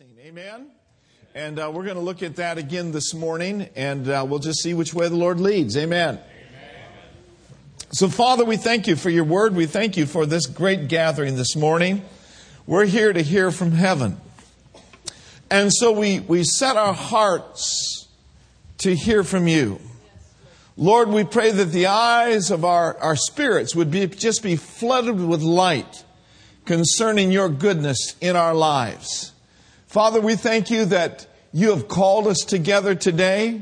blessing. Amen. And uh, we're going to look at that again this morning, and uh, we'll just see which way the Lord leads. Amen. Amen. So, Father, we thank you for your word. We thank you for this great gathering this morning. We're here to hear from heaven. And so we, we set our hearts to hear from you. Lord, we pray that the eyes of our, our spirits would be, just be flooded with light concerning your goodness in our lives. Father, we thank you that you have called us together today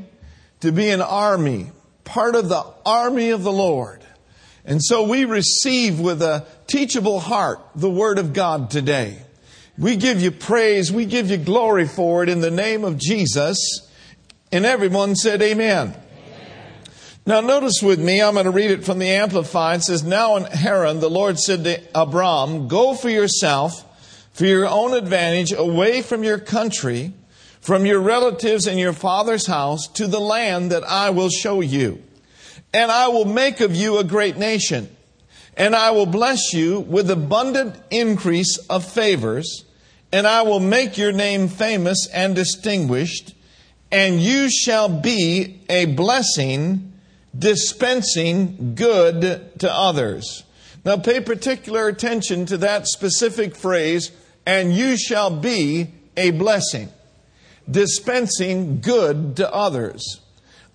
to be an army, part of the army of the Lord. And so we receive with a teachable heart the Word of God today. We give you praise, we give you glory for it in the name of Jesus. And everyone said, Amen. Now, notice with me, I'm going to read it from the Amplified. It says, Now in Haran, the Lord said to Abram, Go for yourself, for your own advantage, away from your country, from your relatives and your father's house, to the land that I will show you. And I will make of you a great nation. And I will bless you with abundant increase of favors. And I will make your name famous and distinguished. And you shall be a blessing dispensing good to others. Now pay particular attention to that specific phrase, and you shall be a blessing. Dispensing good to others.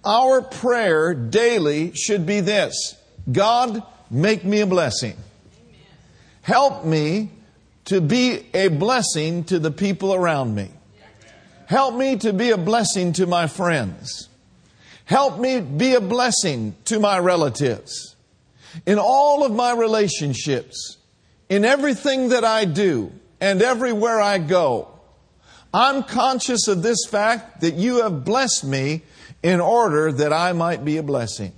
Our prayer daily should be this God, make me a blessing. Help me to be a blessing to the people around me. Help me to be a blessing to my friends. Help me be a blessing to my relatives. In all of my relationships, in everything that I do, and everywhere I go, I'm conscious of this fact that you have blessed me in order that I might be a blessing.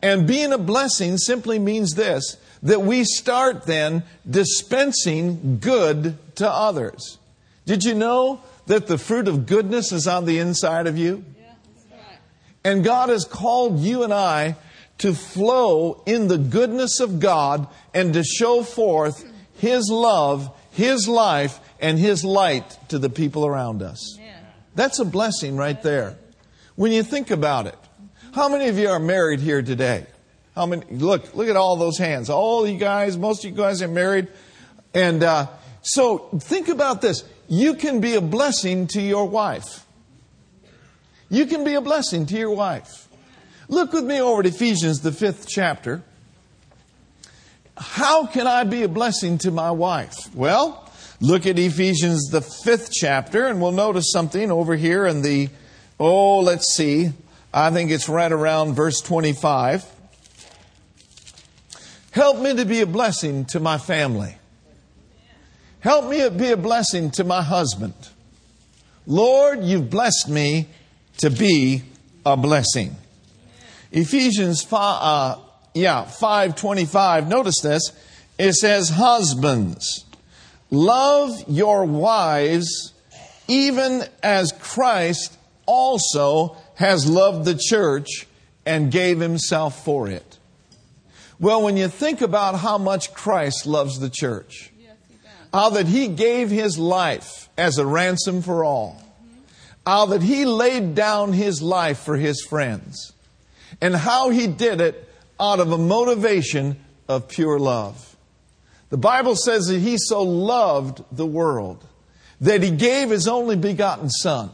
And being a blessing simply means this that we start then dispensing good to others. Did you know that the fruit of goodness is on the inside of you? And God has called you and I to flow in the goodness of God and to show forth His love, His life, and His light to the people around us. That's a blessing right there. When you think about it, how many of you are married here today? How many? Look, look at all those hands. All you guys, most of you guys are married. And uh, so think about this. You can be a blessing to your wife. You can be a blessing to your wife. Look with me over to Ephesians, the fifth chapter. How can I be a blessing to my wife? Well, look at Ephesians, the fifth chapter, and we'll notice something over here in the, oh, let's see. I think it's right around verse 25. Help me to be a blessing to my family. Help me to be a blessing to my husband. Lord, you've blessed me to be a blessing. Ephesians 5, uh, yeah, 525, notice this. It says, Husbands, love your wives even as Christ also has loved the church and gave himself for it. Well, when you think about how much Christ loves the church, how that he gave his life as a ransom for all, how that he laid down his life for his friends and how he did it out of a motivation of pure love. The Bible says that he so loved the world that he gave his only begotten son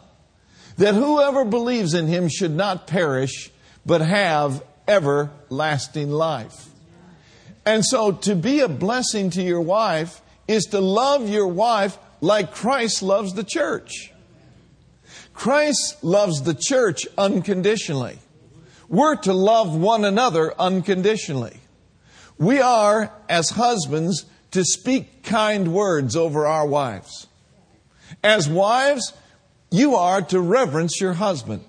that whoever believes in him should not perish but have everlasting life. And so to be a blessing to your wife is to love your wife like Christ loves the church. Christ loves the church unconditionally. We're to love one another unconditionally. We are, as husbands, to speak kind words over our wives. As wives, you are to reverence your husband.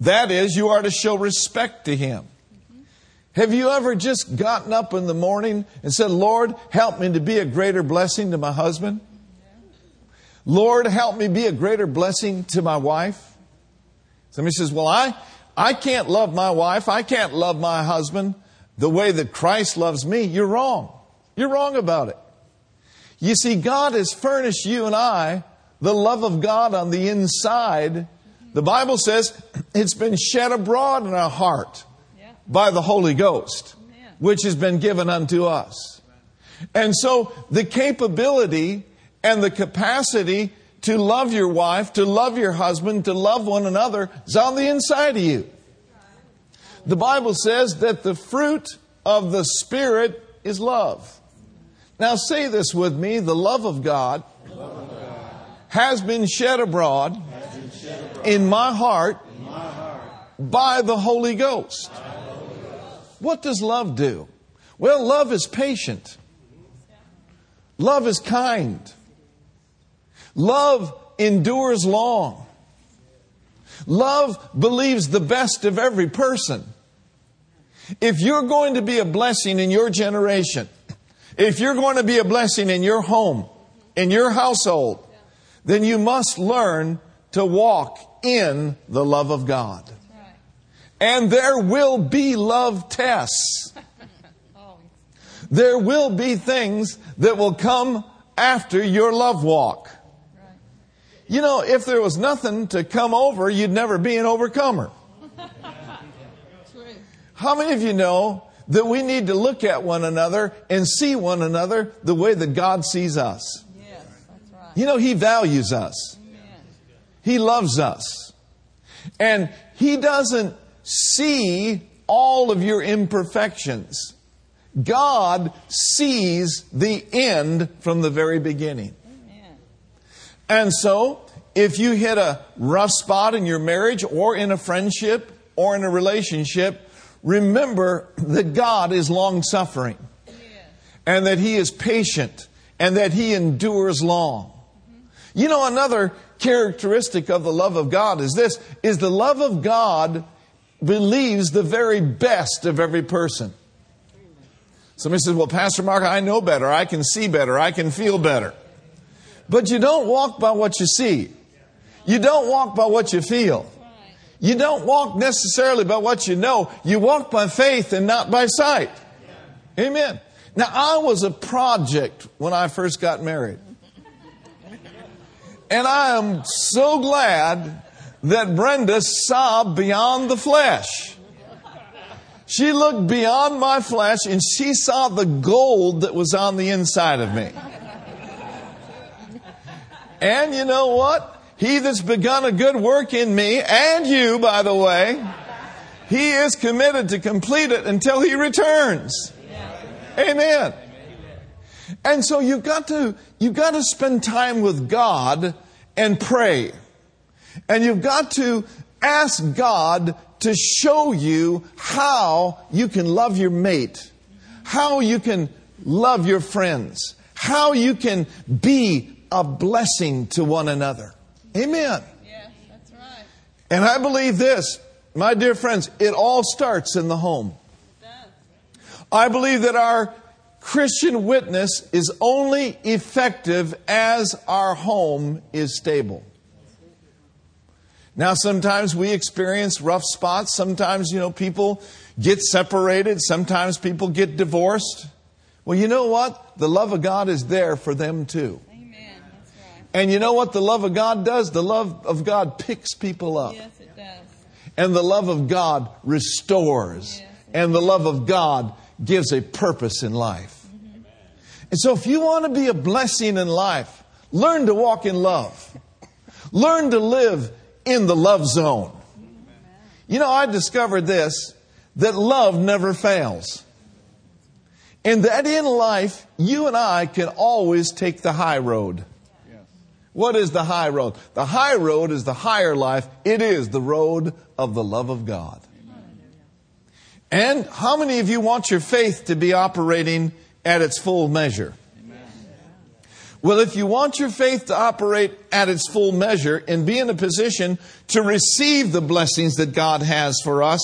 That is, you are to show respect to him. Have you ever just gotten up in the morning and said, Lord, help me to be a greater blessing to my husband? Lord, help me be a greater blessing to my wife. Somebody says, Well, I, I can't love my wife. I can't love my husband the way that Christ loves me. You're wrong. You're wrong about it. You see, God has furnished you and I the love of God on the inside, the Bible says it's been shed abroad in our heart by the Holy Ghost, which has been given unto us. And so the capability and the capacity to love your wife, to love your husband, to love one another is on the inside of you. The Bible says that the fruit of the Spirit is love. Now say this with me the love of God, love of God has, been shed abroad, been shed abroad in, my heart, in my heart by the the Holy Ghost. What does love do? Well, love is patient. Love is kind. Love endures long. Love believes the best of every person. If you're going to be a blessing in your generation, if you're going to be a blessing in your home, in your household, then you must learn to walk in the love of God. And there will be love tests. There will be things that will come after your love walk. You know, if there was nothing to come over, you'd never be an overcomer. How many of you know that we need to look at one another and see one another the way that God sees us? Yes, that's right. You know, He values us. Amen. He loves us. And He doesn't see all of your imperfections. God sees the end from the very beginning. And so, if you hit a rough spot in your marriage or in a friendship or in a relationship, remember that God is long suffering and that He is patient and that He endures long. You know, another characteristic of the love of God is this, is the love of God believes the very best of every person. Somebody says, well, Pastor Mark, I know better. I can see better. I can feel better. But you don't walk by what you see. You don't walk by what you feel. You don't walk necessarily by what you know. You walk by faith and not by sight. Amen. Now, I was a project when I first got married. And I am so glad that Brenda saw beyond the flesh. She looked beyond my flesh and she saw the gold that was on the inside of me. And you know what? He that's begun a good work in me, and you, by the way, he is committed to complete it until he returns. Amen. And so you've got to, you've got to spend time with God and pray. And you've got to ask God to show you how you can love your mate, how you can love your friends, how you can be a blessing to one another. Amen. Yes, that's right. And I believe this, my dear friends, it all starts in the home. I believe that our Christian witness is only effective as our home is stable. Now, sometimes we experience rough spots. Sometimes, you know, people get separated. Sometimes people get divorced. Well, you know what? The love of God is there for them too. And you know what the love of God does? The love of God picks people up. Yes, it does. And the love of God restores. Yes, and the love of God gives a purpose in life. Mm-hmm. And so if you want to be a blessing in life, learn to walk in love. Learn to live in the love zone. You know, I discovered this that love never fails. And that in life, you and I can always take the high road. What is the high road? The high road is the higher life. It is the road of the love of God. And how many of you want your faith to be operating at its full measure? Well, if you want your faith to operate at its full measure and be in a position to receive the blessings that God has for us,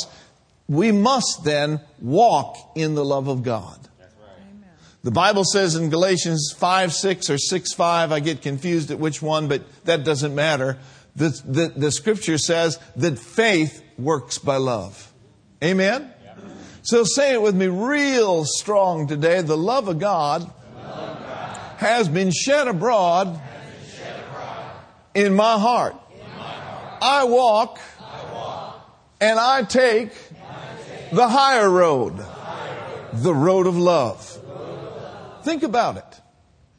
we must then walk in the love of God. The Bible says in Galatians 5 6 or 6 5, I get confused at which one, but that doesn't matter. The, the, the scripture says that faith works by love. Amen? So say it with me real strong today. The love of God, love of God has, been shed abroad, been shed abroad in my heart. I walk, and I take the higher road, the road of love. Think about it.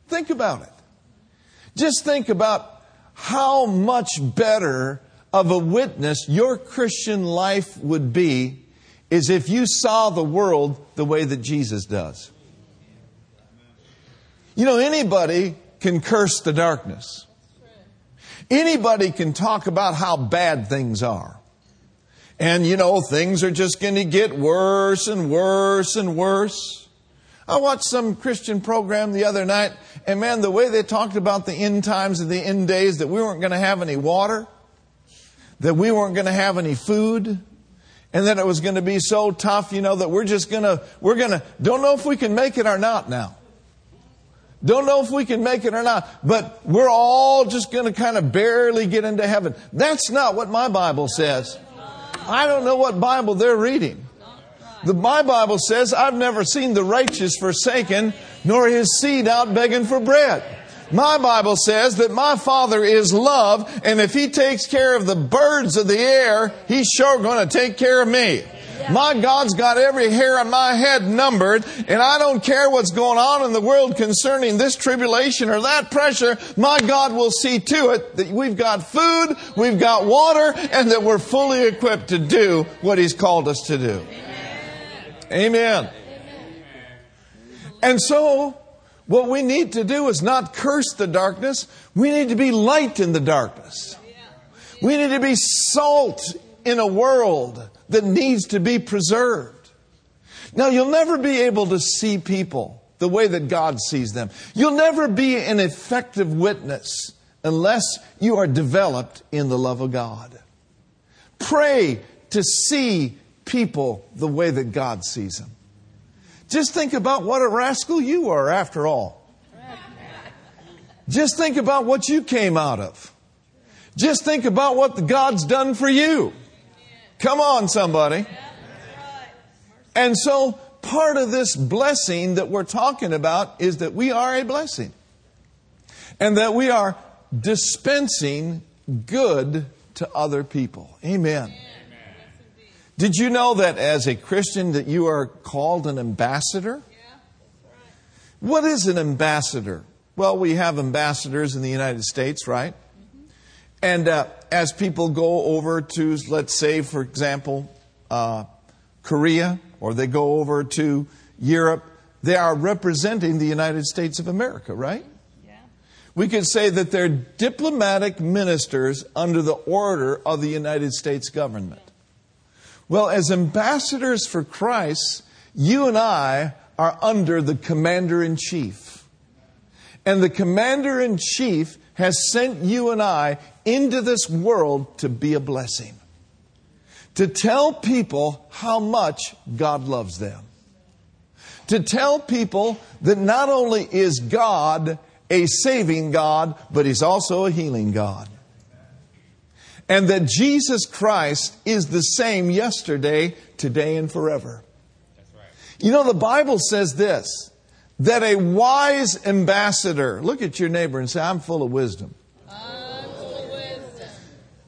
Think about it. Just think about how much better of a witness your Christian life would be is if you saw the world the way that Jesus does. You know, anybody can curse the darkness. Anybody can talk about how bad things are. And you know, things are just going to get worse and worse and worse. I watched some Christian program the other night, and man, the way they talked about the end times and the end days, that we weren't going to have any water, that we weren't going to have any food, and that it was going to be so tough, you know, that we're just going to, we're going to, don't know if we can make it or not now. Don't know if we can make it or not, but we're all just going to kind of barely get into heaven. That's not what my Bible says. I don't know what Bible they're reading. The, my Bible says, I've never seen the righteous forsaken, nor his seed out begging for bread. My Bible says that my Father is love, and if He takes care of the birds of the air, He's sure going to take care of me. My God's got every hair on my head numbered, and I don't care what's going on in the world concerning this tribulation or that pressure. My God will see to it that we've got food, we've got water, and that we're fully equipped to do what He's called us to do. Amen. And so, what we need to do is not curse the darkness. We need to be light in the darkness. We need to be salt in a world that needs to be preserved. Now, you'll never be able to see people the way that God sees them. You'll never be an effective witness unless you are developed in the love of God. Pray to see people the way that God sees them. Just think about what a rascal you are, after all. Just think about what you came out of. Just think about what God's done for you. Come on, somebody. And so, part of this blessing that we're talking about is that we are a blessing. And that we are dispensing good to other people. Amen. Did you know that as a Christian that you are called an ambassador? What is an ambassador? Well, we have ambassadors in the United States, right? And uh, as people go over to, let's say, for example, uh, Korea, or they go over to Europe, they are representing the United States of America, right? Yeah. We could say that they're diplomatic ministers under the order of the United States government. Well, as ambassadors for Christ, you and I are under the commander in chief. And the commander in chief has sent you and I into this world to be a blessing. To tell people how much God loves them. To tell people that not only is God a saving God, but He's also a healing God. And that Jesus Christ is the same yesterday, today, and forever. You know, the Bible says this that a wise ambassador, look at your neighbor and say, I'm full of wisdom.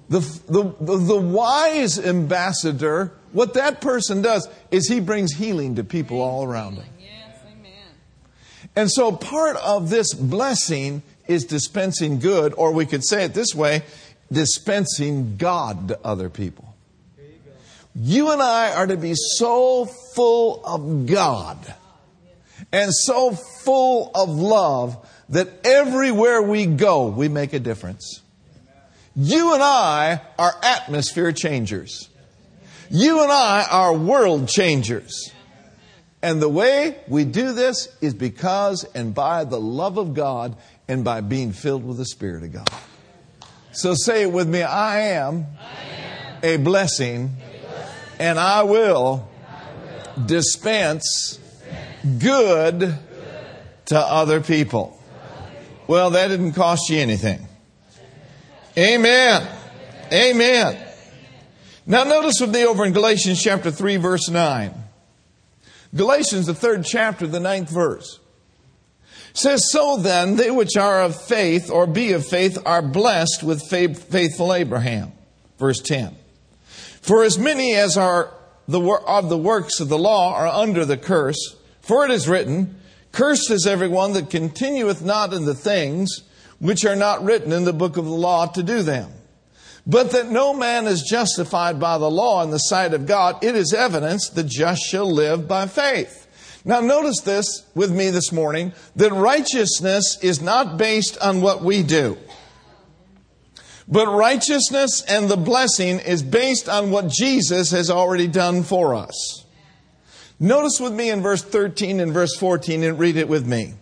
The, the, the, the, wise ambassador, what that person does is he brings healing to people all around him. Yes. And so part of this blessing is dispensing good, or we could say it this way dispensing God to other people. You and I are to be so full of God and so full of love that everywhere we go, we make a difference. You and I are atmosphere changers. You and I are world changers. And the way we do this is because and by the love of God and by being filled with the Spirit of God. So say it with me I am, a, blessing, and I will, dispense, good to other people. Well, that didn't cost you anything. Amen. Amen. Now notice with me over in Galatians chapter 3 verse 9. Galatians, the third chapter, the ninth verse. Says, So then, they which are of faith or be of faith are blessed with faithful Abraham. Verse 10. For as many as are the, of the works of the law are under the curse, for it is written, Cursed is everyone that continueth not in the things which are not written in the book of the law to do them. But that no man is justified by the law in the sight of God, it is evidence the just shall live by faith. Now, notice this with me this morning that righteousness is not based on what we do. But righteousness and the blessing is based on what Jesus has already done for us. Notice with me in verse 13 and verse 14 and read it with me.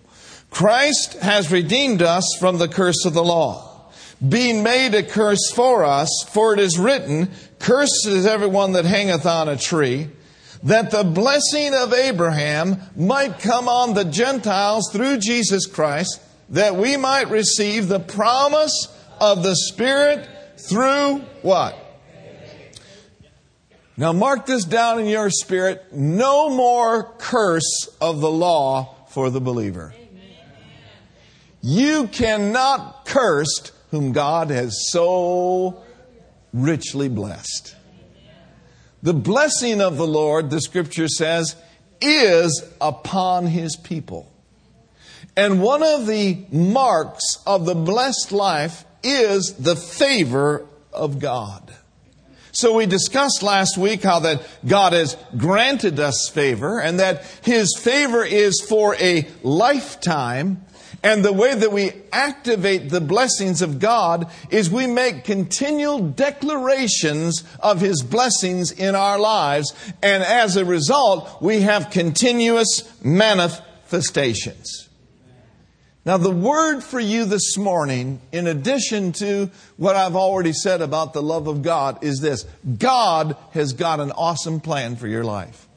Christ has redeemed us from the curse of the law, being made a curse for us, for it is written, Cursed is everyone that hangeth on a tree that the blessing of Abraham might come on the Gentiles through Jesus Christ, that we might receive the promise of the Spirit through what? Now, mark this down in your spirit no more curse of the law for the believer. You cannot curse whom God has so richly blessed. The blessing of the Lord, the scripture says, is upon his people. And one of the marks of the blessed life is the favor of God. So we discussed last week how that God has granted us favor and that his favor is for a lifetime and the way that we activate the blessings of God is we make continual declarations of His blessings in our lives. And as a result, we have continuous manifestations. Now, the word for you this morning, in addition to what I've already said about the love of God, is this God has got an awesome plan for your life.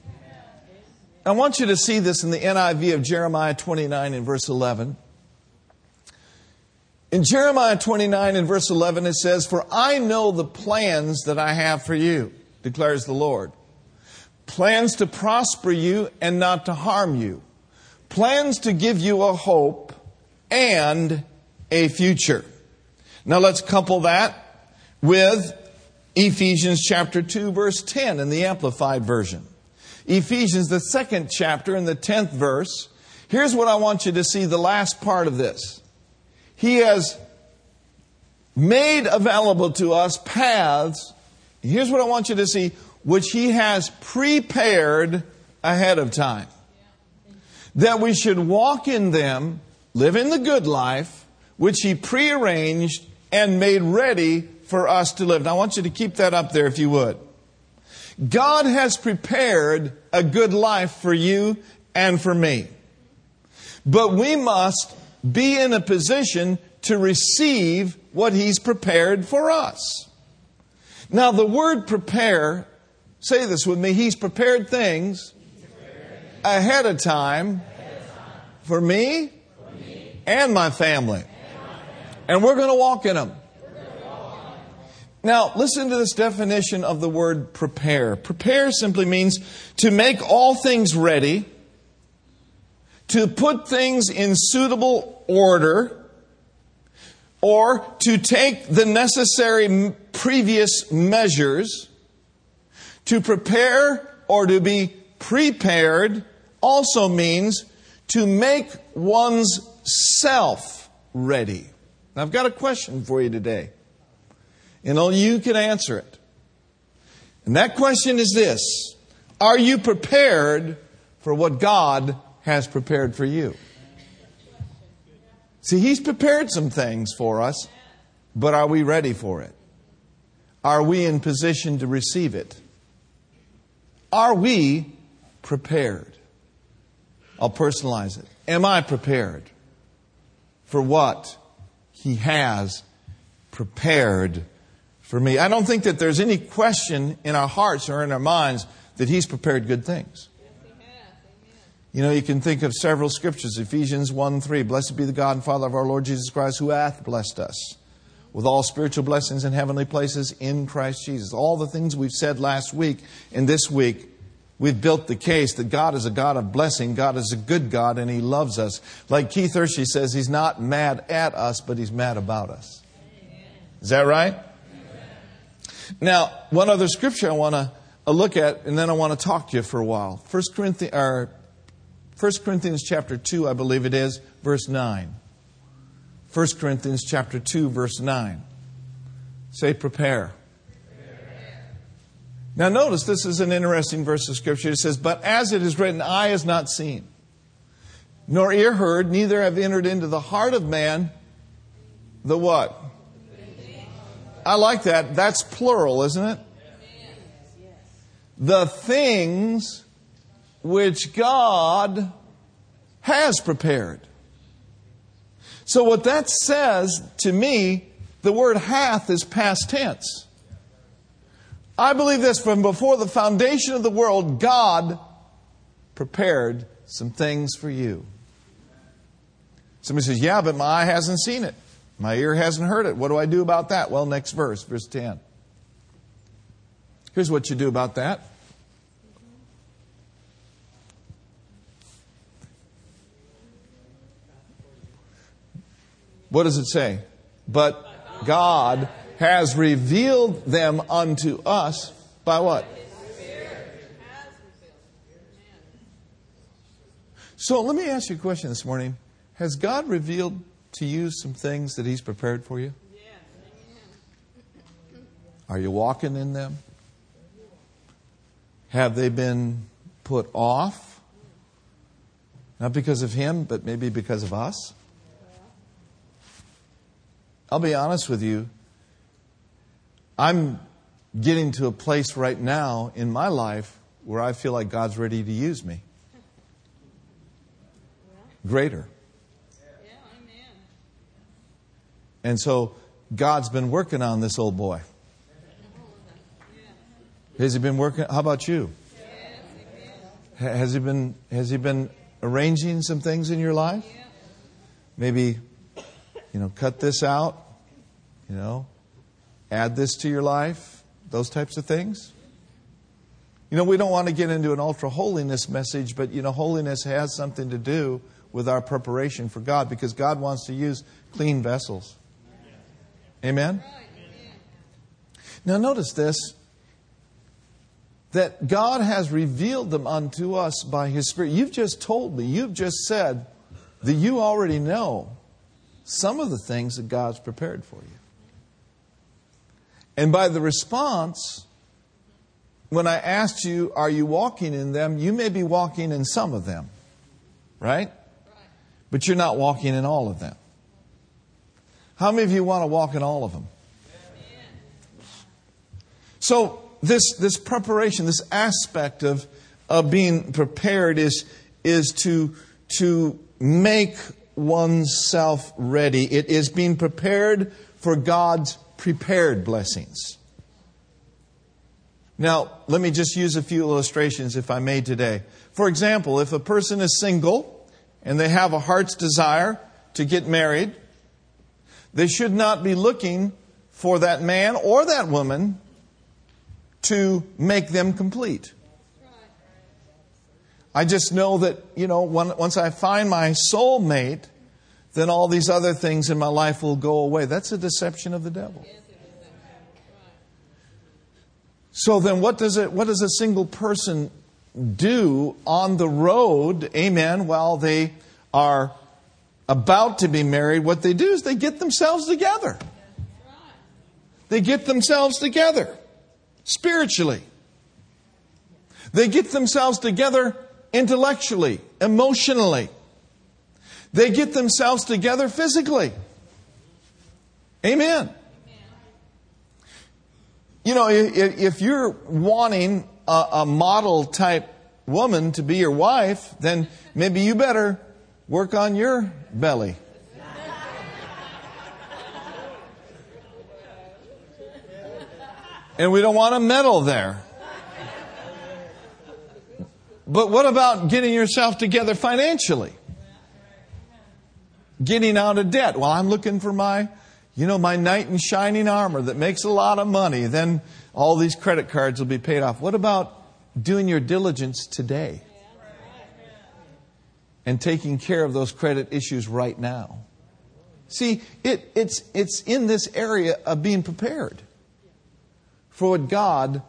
I want you to see this in the NIV of Jeremiah 29 and verse 11. In Jeremiah 29 and verse 11, it says, For I know the plans that I have for you, declares the Lord. Plans to prosper you and not to harm you. Plans to give you a hope and a future. Now let's couple that with Ephesians chapter 2 verse 10 in the Amplified Version. Ephesians, the second chapter in the 10th verse. Here's what I want you to see the last part of this. He has made available to us paths. Here's what I want you to see, which He has prepared ahead of time. That we should walk in them, live in the good life, which He prearranged and made ready for us to live. Now I want you to keep that up there if you would. God has prepared a good life for you and for me. But we must be in a position to receive what He's prepared for us. Now, the word prepare, say this with me, He's prepared things ahead of time for me and my family. And we're going to walk in them. Now, listen to this definition of the word prepare. Prepare simply means to make all things ready to put things in suitable order or to take the necessary previous measures to prepare or to be prepared also means to make one's self ready. Now, I've got a question for you today, and only you can answer it. And that question is this Are you prepared for what God has prepared for you. See, He's prepared some things for us, but are we ready for it? Are we in position to receive it? Are we prepared? I'll personalize it. Am I prepared for what He has prepared for me? I don't think that there's any question in our hearts or in our minds that He's prepared good things. You know, you can think of several scriptures Ephesians 1 3. Blessed be the God and Father of our Lord Jesus Christ, who hath blessed us with all spiritual blessings in heavenly places in Christ Jesus. All the things we've said last week and this week we've built the case that God is a God of blessing, God is a good God, and He loves us. Like Keith Hershey says, He's not mad at us, but He's mad about us. Is that right? Now, one other scripture I want to uh, look at, and then I want to talk to you for a while. 1 Corinthians, or 1 Corinthians chapter 2, I believe it is, verse 9. 1 Corinthians chapter 2, verse 9. Say, prepare. Now, notice this is an interesting verse of Scripture. It says, But as it is written, eye has not seen, nor ear heard, neither have entered into the heart of man the what? I like that. That's plural, isn't it? The things which God has prepared. So, what that says to me, the word hath is past tense. I believe this from before the foundation of the world, God prepared some things for you. Somebody says, Yeah, but my eye hasn't seen it. My ear hasn't heard it. What do I do about that? Well, next verse, verse 10. Here's what you do about that. What does it say? But God has revealed them unto us by what? So let me ask you a question this morning. Has God revealed to you some things that He's prepared for you? Are you walking in them? Have they been put off? Not because of Him, but maybe because of us? I'll be honest with you. I'm getting to a place right now in my life where I feel like God's ready to use me. Greater. And so God's been working on this old boy. Has he been working? How about you? Has he been, has he been arranging some things in your life? Maybe, you know, cut this out, you know, add this to your life, those types of things. You know, we don't want to get into an ultra holiness message, but, you know, holiness has something to do with our preparation for God because God wants to use clean vessels. Amen? Now, notice this that God has revealed them unto us by His Spirit. You've just told me, you've just said that you already know some of the things that God's prepared for you. And by the response, when I asked you, Are you walking in them? you may be walking in some of them, right? But you're not walking in all of them. How many of you want to walk in all of them? So, this, this preparation, this aspect of, of being prepared is, is to, to make oneself ready. It is being prepared for God's prepared blessings. Now, let me just use a few illustrations, if I may, today. For example, if a person is single and they have a heart's desire to get married, they should not be looking for that man or that woman to make them complete. I just know that, you know, once I find my soulmate, then all these other things in my life will go away. That's a deception of the devil. So then what does it what does a single person do on the road, amen, while they are about to be married? What they do is they get themselves together. They get themselves together spiritually. They get themselves together intellectually, emotionally. They get themselves together physically. Amen. You know, if you're wanting a, model type woman to be your wife, then maybe you better work on your belly. And we don't want to meddle there. But what about getting yourself together financially? Getting out of debt. Well, I'm looking for my, you know, my knight in shining armor that makes a lot of money. Then all these credit cards will be paid off. What about doing your diligence today and taking care of those credit issues right now. See, it, it's, it's in this area of being prepared for what God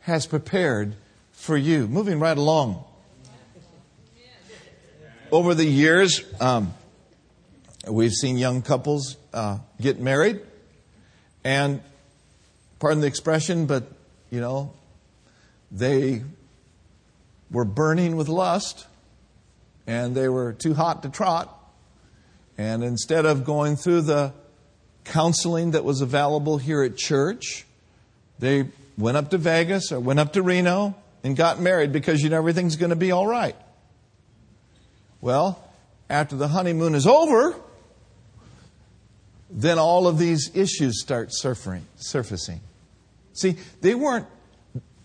has prepared for you. Moving right along. Over the years, um, we've seen young couples uh, get married, and pardon the expression, but you know, they were burning with lust and they were too hot to trot. And instead of going through the counseling that was available here at church, they went up to Vegas or went up to Reno and got married because you know everything's going to be all right. Well, after the honeymoon is over, then all of these issues start surfacing. See, they weren't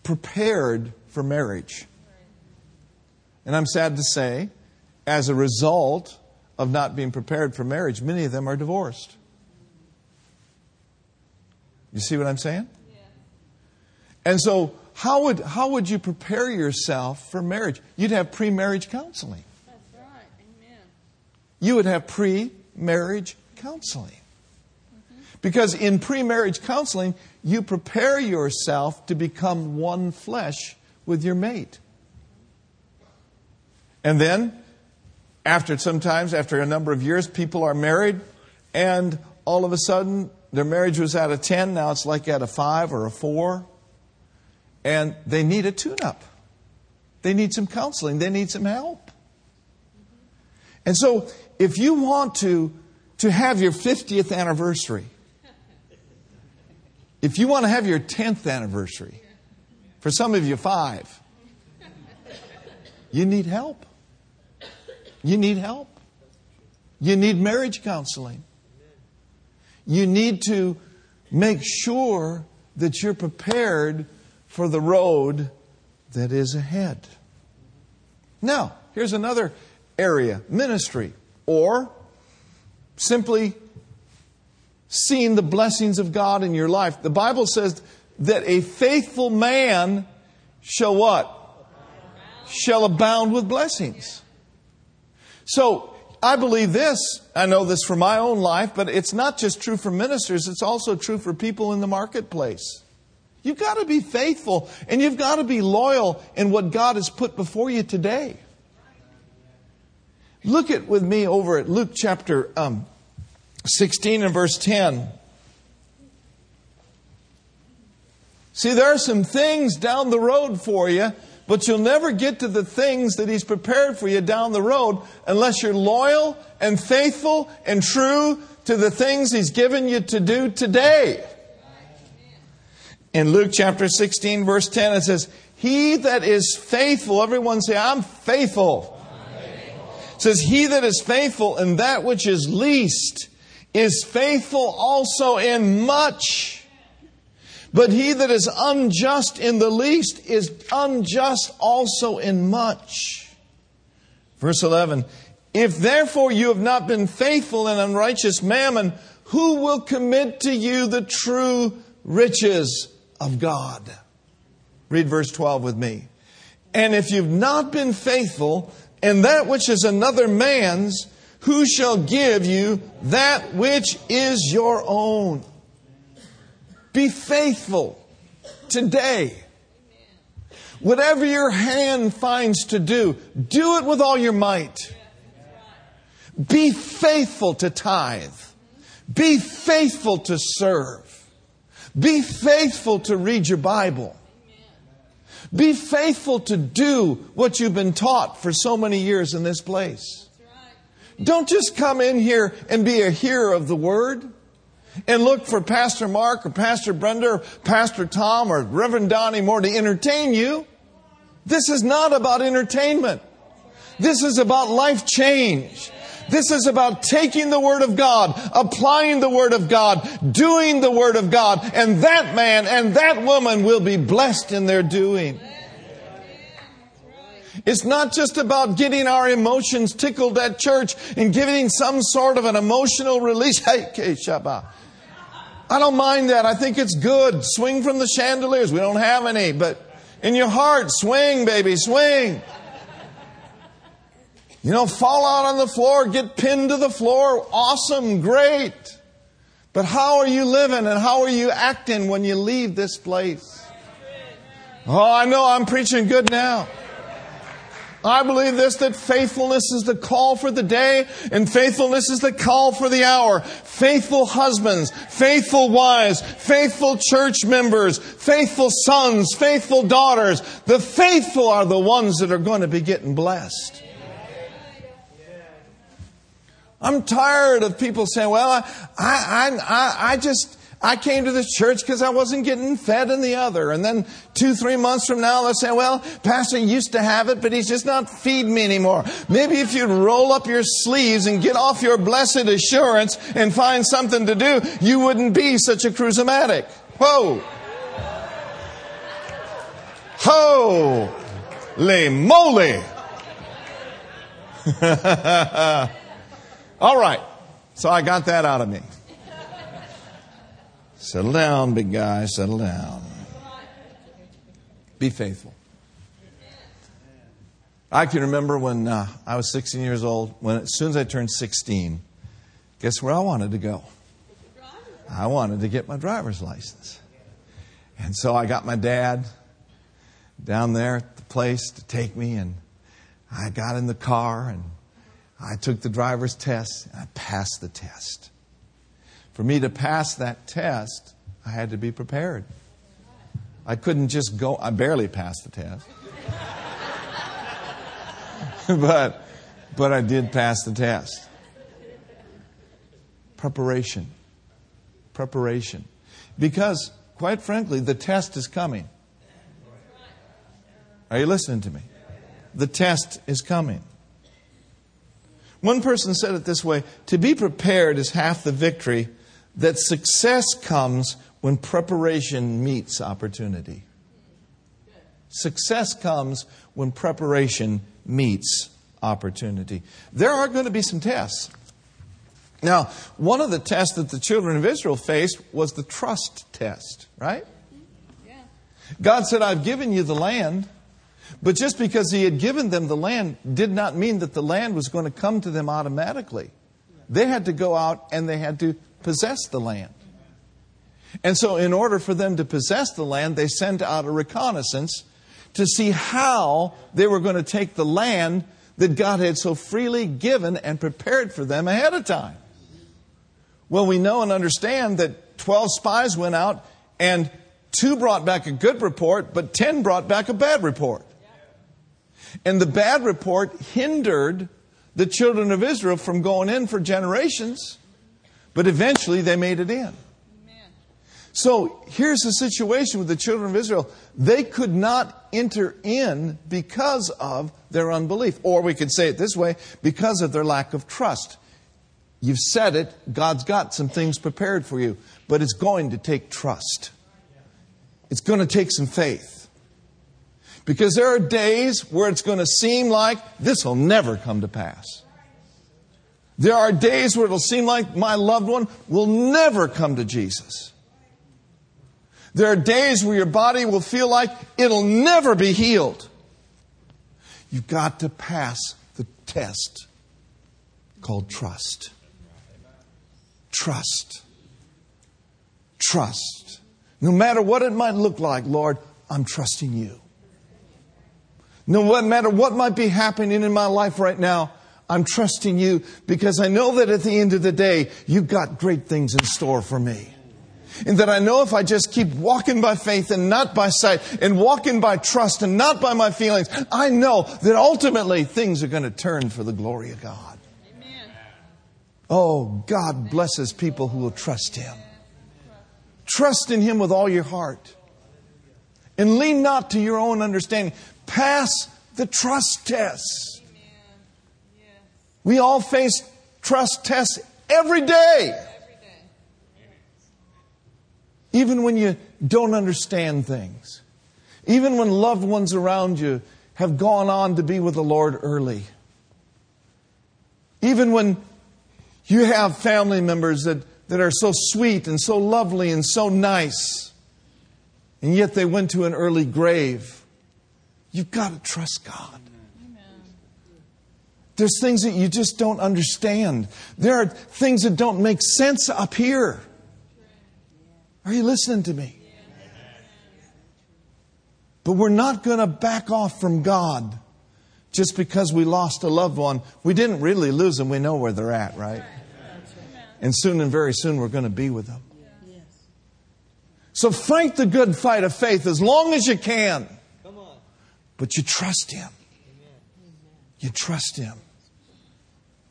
prepared for marriage. And I'm sad to say, as a result of not being prepared for marriage, many of them are divorced. You see what I'm saying? Yeah. And so, how would, how would you prepare yourself for marriage? You'd have pre marriage counseling. That's right. Amen. You would have pre marriage counseling. Because in pre marriage counseling, you prepare yourself to become one flesh with your mate. And then, after sometimes, after a number of years, people are married, and all of a sudden, their marriage was at a 10, now it's like at a 5 or a 4. And they need a tune up. They need some counseling, they need some help. And so, if you want to, to have your 50th anniversary, if you want to have your 10th anniversary, for some of you, five, you need help. You need help. You need marriage counseling. You need to make sure that you're prepared for the road that is ahead. Now, here's another area ministry, or simply seeing the blessings of God in your life. The Bible says that a faithful man shall what? Shall abound with blessings. So, I believe this. I know this from my own life, but it's not just true for ministers, it's also true for people in the marketplace. You've got to be faithful and you've got to be loyal in what God has put before you today. Look at with me over at Luke chapter um, 16 and verse 10. See, there are some things down the road for you, but you'll never get to the things that He's prepared for you down the road unless you're loyal and faithful and true to the things He's given you to do today. In Luke chapter 16, verse 10, it says, He that is faithful, everyone say, I'm faithful. Says, He that is faithful in that which is least is faithful also in much. But he that is unjust in the least is unjust also in much. Verse 11 If therefore you have not been faithful in unrighteous mammon, who will commit to you the true riches of God? Read verse 12 with me. And if you've not been faithful in that which is another man's, who shall give you that which is your own? Be faithful today. Whatever your hand finds to do, do it with all your might. Be faithful to tithe. Be faithful to serve. Be faithful to read your Bible. Be faithful to do what you've been taught for so many years in this place. Don't just come in here and be a hearer of the word and look for Pastor Mark or Pastor Brenda or Pastor Tom or Reverend Donnie Moore to entertain you. This is not about entertainment. This is about life change. This is about taking the Word of God, applying the Word of God, doing the Word of God, and that man and that woman will be blessed in their doing. It's not just about getting our emotions tickled at church and giving some sort of an emotional release. Hey, Shabbat. I don't mind that. I think it's good. Swing from the chandeliers. We don't have any, but In your heart, swing, baby, swing. You know, fall out on the floor, get pinned to the floor. Awesome, great. But how are you living and how are you acting when you leave this place? Oh, I know I'm preaching good now. I believe this that faithfulness is the call for the day and faithfulness is the call for the hour. Faithful husbands, faithful wives, faithful church members, faithful sons, faithful daughters. The faithful are the ones that are going to be getting blessed. I'm tired of people saying, well, I, I, I, I just, I came to this church because I wasn't getting fed in the other. And then two, three months from now, they'll say, well, Pastor used to have it, but he's just not feeding me anymore. Maybe if you'd roll up your sleeves and get off your blessed assurance and find something to do, you wouldn't be such a cruisomatic. Whoa. Holy moly. All right. So I got that out of me. Settle down, big guy, settle down. Be faithful. I can remember when uh, I was 16 years old, when as soon as I turned 16, guess where I wanted to go? I wanted to get my driver's license. And so I got my dad down there at the place to take me, and I got in the car and I took the driver's test and I passed the test. For me to pass that test, I had to be prepared. I couldn't just go, I barely passed the test. but, but I did pass the test. Preparation. Preparation. Because, quite frankly, the test is coming. Are you listening to me? The test is coming. One person said it this way To be prepared is half the victory, that success comes when preparation meets opportunity. Success comes when preparation meets opportunity. There are going to be some tests. Now, one of the tests that the children of Israel faced was the trust test, right? God said, I've given you the land. But just because he had given them the land did not mean that the land was going to come to them automatically. They had to go out and they had to possess the land. And so, in order for them to possess the land, they sent out a reconnaissance to see how they were going to take the land that God had so freely given and prepared for them ahead of time. Well, we know and understand that 12 spies went out and two brought back a good report, but 10 brought back a bad report. And the bad report hindered the children of Israel from going in for generations, but eventually they made it in. So here's the situation with the children of Israel. They could not enter in because of their unbelief. Or we could say it this way because of their lack of trust. You've said it, God's got some things prepared for you, but it's going to take trust. It's going to take some faith. Because there are days where it's going to seem like this will never come to pass. There are days where it'll seem like my loved one will never come to Jesus. There are days where your body will feel like it'll never be healed. You've got to pass the test called trust. Trust. Trust. No matter what it might look like, Lord, I'm trusting you. No matter what might be happening in my life right now, I'm trusting you because I know that at the end of the day, you've got great things in store for me. And that I know if I just keep walking by faith and not by sight and walking by trust and not by my feelings, I know that ultimately things are going to turn for the glory of God. Amen. Oh, God blesses people who will trust Him. Trust in Him with all your heart. And lean not to your own understanding pass the trust test. We all face trust tests every day. Even when you don't understand things. Even when loved ones around you have gone on to be with the Lord early. Even when you have family members that, that are so sweet and so lovely and so nice, and yet they went to an early grave You've got to trust God. There's things that you just don't understand. There are things that don't make sense up here. Are you listening to me? But we're not going to back off from God just because we lost a loved one. We didn't really lose them. We know where they're at, right? And soon and very soon we're going to be with them. So fight the good fight of faith as long as you can. But you trust Him. You trust Him.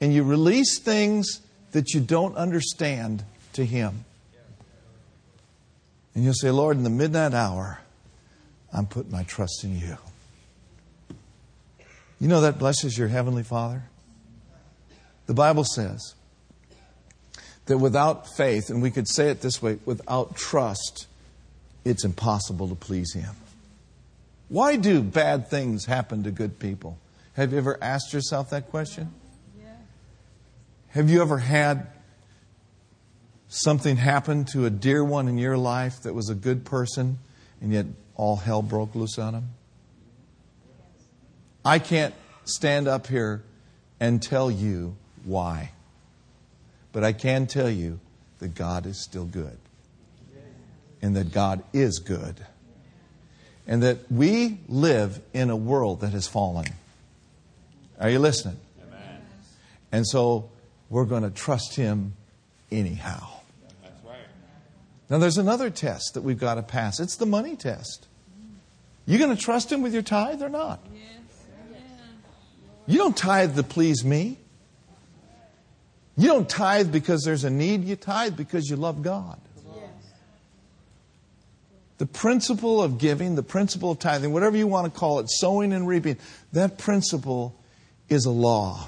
And you release things that you don't understand to Him. And you'll say, Lord, in the midnight hour, I'm putting my trust in you. You know that blesses your Heavenly Father? The Bible says that without faith, and we could say it this way without trust, it's impossible to please Him. Why do bad things happen to good people? Have you ever asked yourself that question? Have you ever had something happen to a dear one in your life that was a good person and yet all hell broke loose on him? I can't stand up here and tell you why, but I can tell you that God is still good and that God is good and that we live in a world that has fallen. Are you listening? Amen. And so we're going to trust Him anyhow. Now, there's another test that we've got to pass. It's the money test. You going to trust Him with your tithe or not? You don't tithe to please me. You don't tithe because there's a need. You tithe because you love God. The principle of giving, the principle of tithing, whatever you want to call it, sowing and reaping, that principle is a law.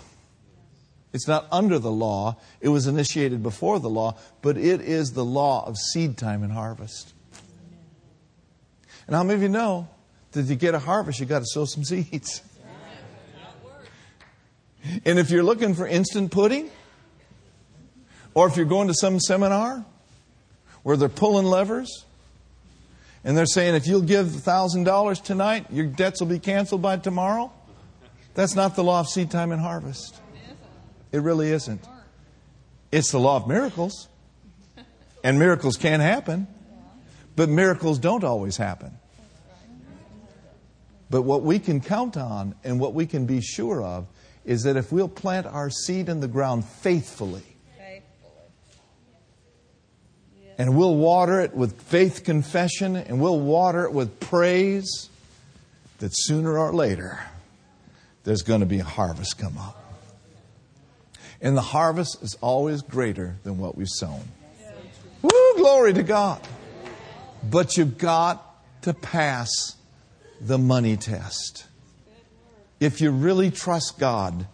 It's not under the law, it was initiated before the law, but it is the law of seed time and harvest. And how many of you know that to get a harvest, you've got to sow some seeds? And if you're looking for instant pudding, or if you're going to some seminar where they're pulling levers, and they're saying if you'll give $1,000 tonight, your debts will be canceled by tomorrow. That's not the law of seed time and harvest. It really isn't. It's the law of miracles. And miracles can happen, but miracles don't always happen. But what we can count on and what we can be sure of is that if we'll plant our seed in the ground faithfully, and we'll water it with faith confession and we'll water it with praise that sooner or later there's going to be a harvest come up. And the harvest is always greater than what we've sown. Woo, glory to God. But you've got to pass the money test. If you really trust God,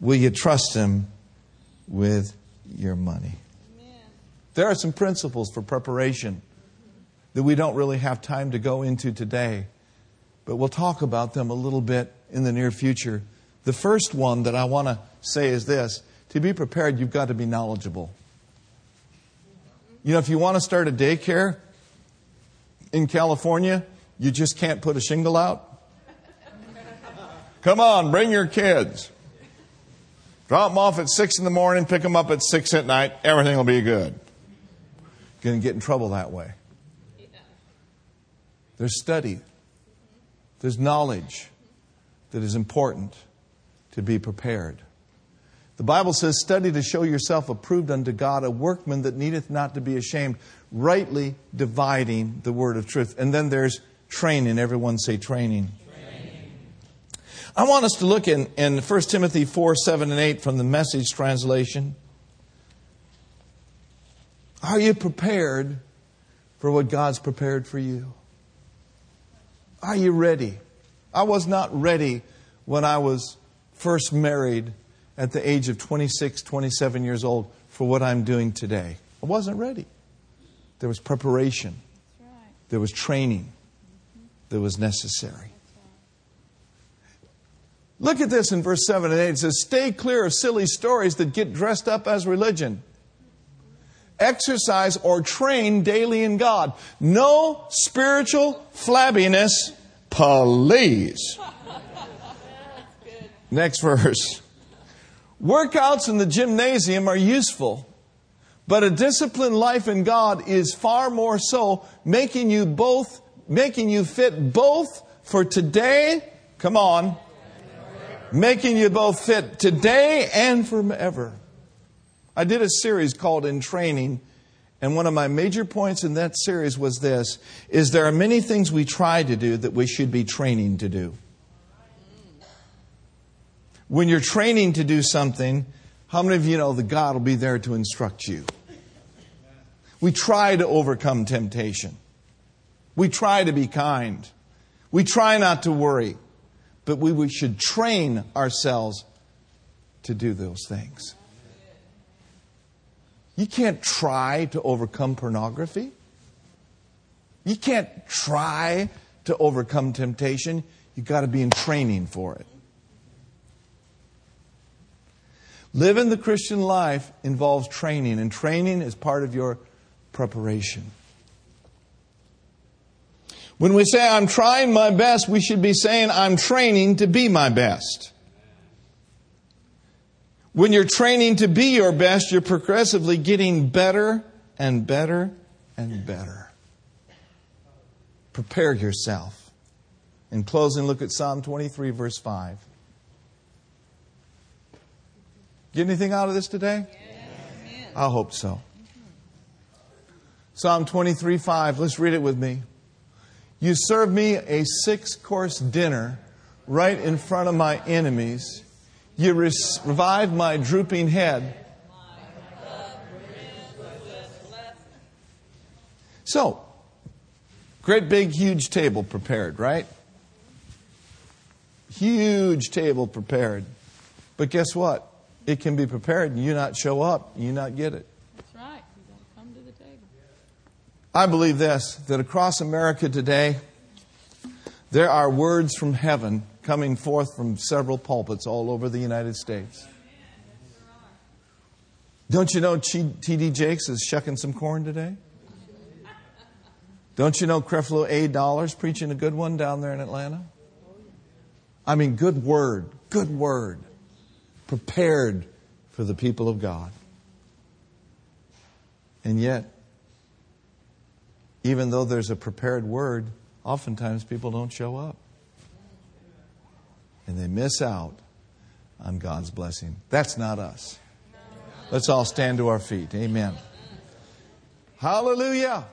will you trust Him with your money? There are some principles for preparation that we don't really have time to go into today, but we'll talk about them a little bit in the near future. The first one that I want to say is this to be prepared, you've got to be knowledgeable. You know, if you want to start a daycare in California, you just can't put a shingle out. Come on, bring your kids. Drop them off at 6 in the morning, pick them up at 6 at night, everything will be good going to get in trouble that way. There's study, there's knowledge that is important to be prepared. The Bible says, Study to show yourself approved unto God, a workman that needeth not to be ashamed, rightly dividing the word of truth. And then there's training. Everyone say training. training. I want us to look in, in 1 Timothy 4 7 and 8 from the message translation. Are you prepared for what God's prepared for you? Are you ready? I was not ready when I was first married at the age of 26, 27 years old for what I'm doing today. I wasn't ready. There was preparation, there was training that was necessary. Look at this in verse 7 and 8. It says, Stay clear of silly stories that get dressed up as religion exercise or train daily in God. No spiritual flabbiness Please. Next verse. Workouts in the gymnasium are useful, but a disciplined life in God is far more so, making you both, making you fit both for today, come on, making you both fit today and forever. I did a series called In Training, and one of my major points in that series was this is there are many things we try to do that we should be training to do. When you're training to do something, how many of you know that God will be there to instruct you? We try to overcome temptation. We try to be kind. We try not to worry. But we, we should train ourselves to do those things. You can't try to overcome pornography. You can't try to overcome temptation. You've got to be in training for it. Living the Christian life involves training, and training is part of your preparation. When we say, I'm trying my best, we should be saying, I'm training to be my best. When you're training to be your best, you're progressively getting better and better and better. Prepare yourself. In closing, look at Psalm 23, verse 5. Get anything out of this today? Yes. I hope so. Psalm 23 5. Let's read it with me. You serve me a six course dinner right in front of my enemies. You revive my drooping head. So, great big, huge table prepared, right? Huge table prepared. But guess what? It can be prepared and you not show up, you not get it. That's right. You don't come to the table. I believe this that across America today, there are words from heaven coming forth from several pulpits all over the United States. Don't you know T.D. Jakes is shucking some corn today? Don't you know Creflo A. Dollar's preaching a good one down there in Atlanta? I mean, good word, good word prepared for the people of God. And yet, even though there's a prepared word, oftentimes people don't show up. And they miss out on God's blessing. That's not us. Let's all stand to our feet. Amen. Hallelujah.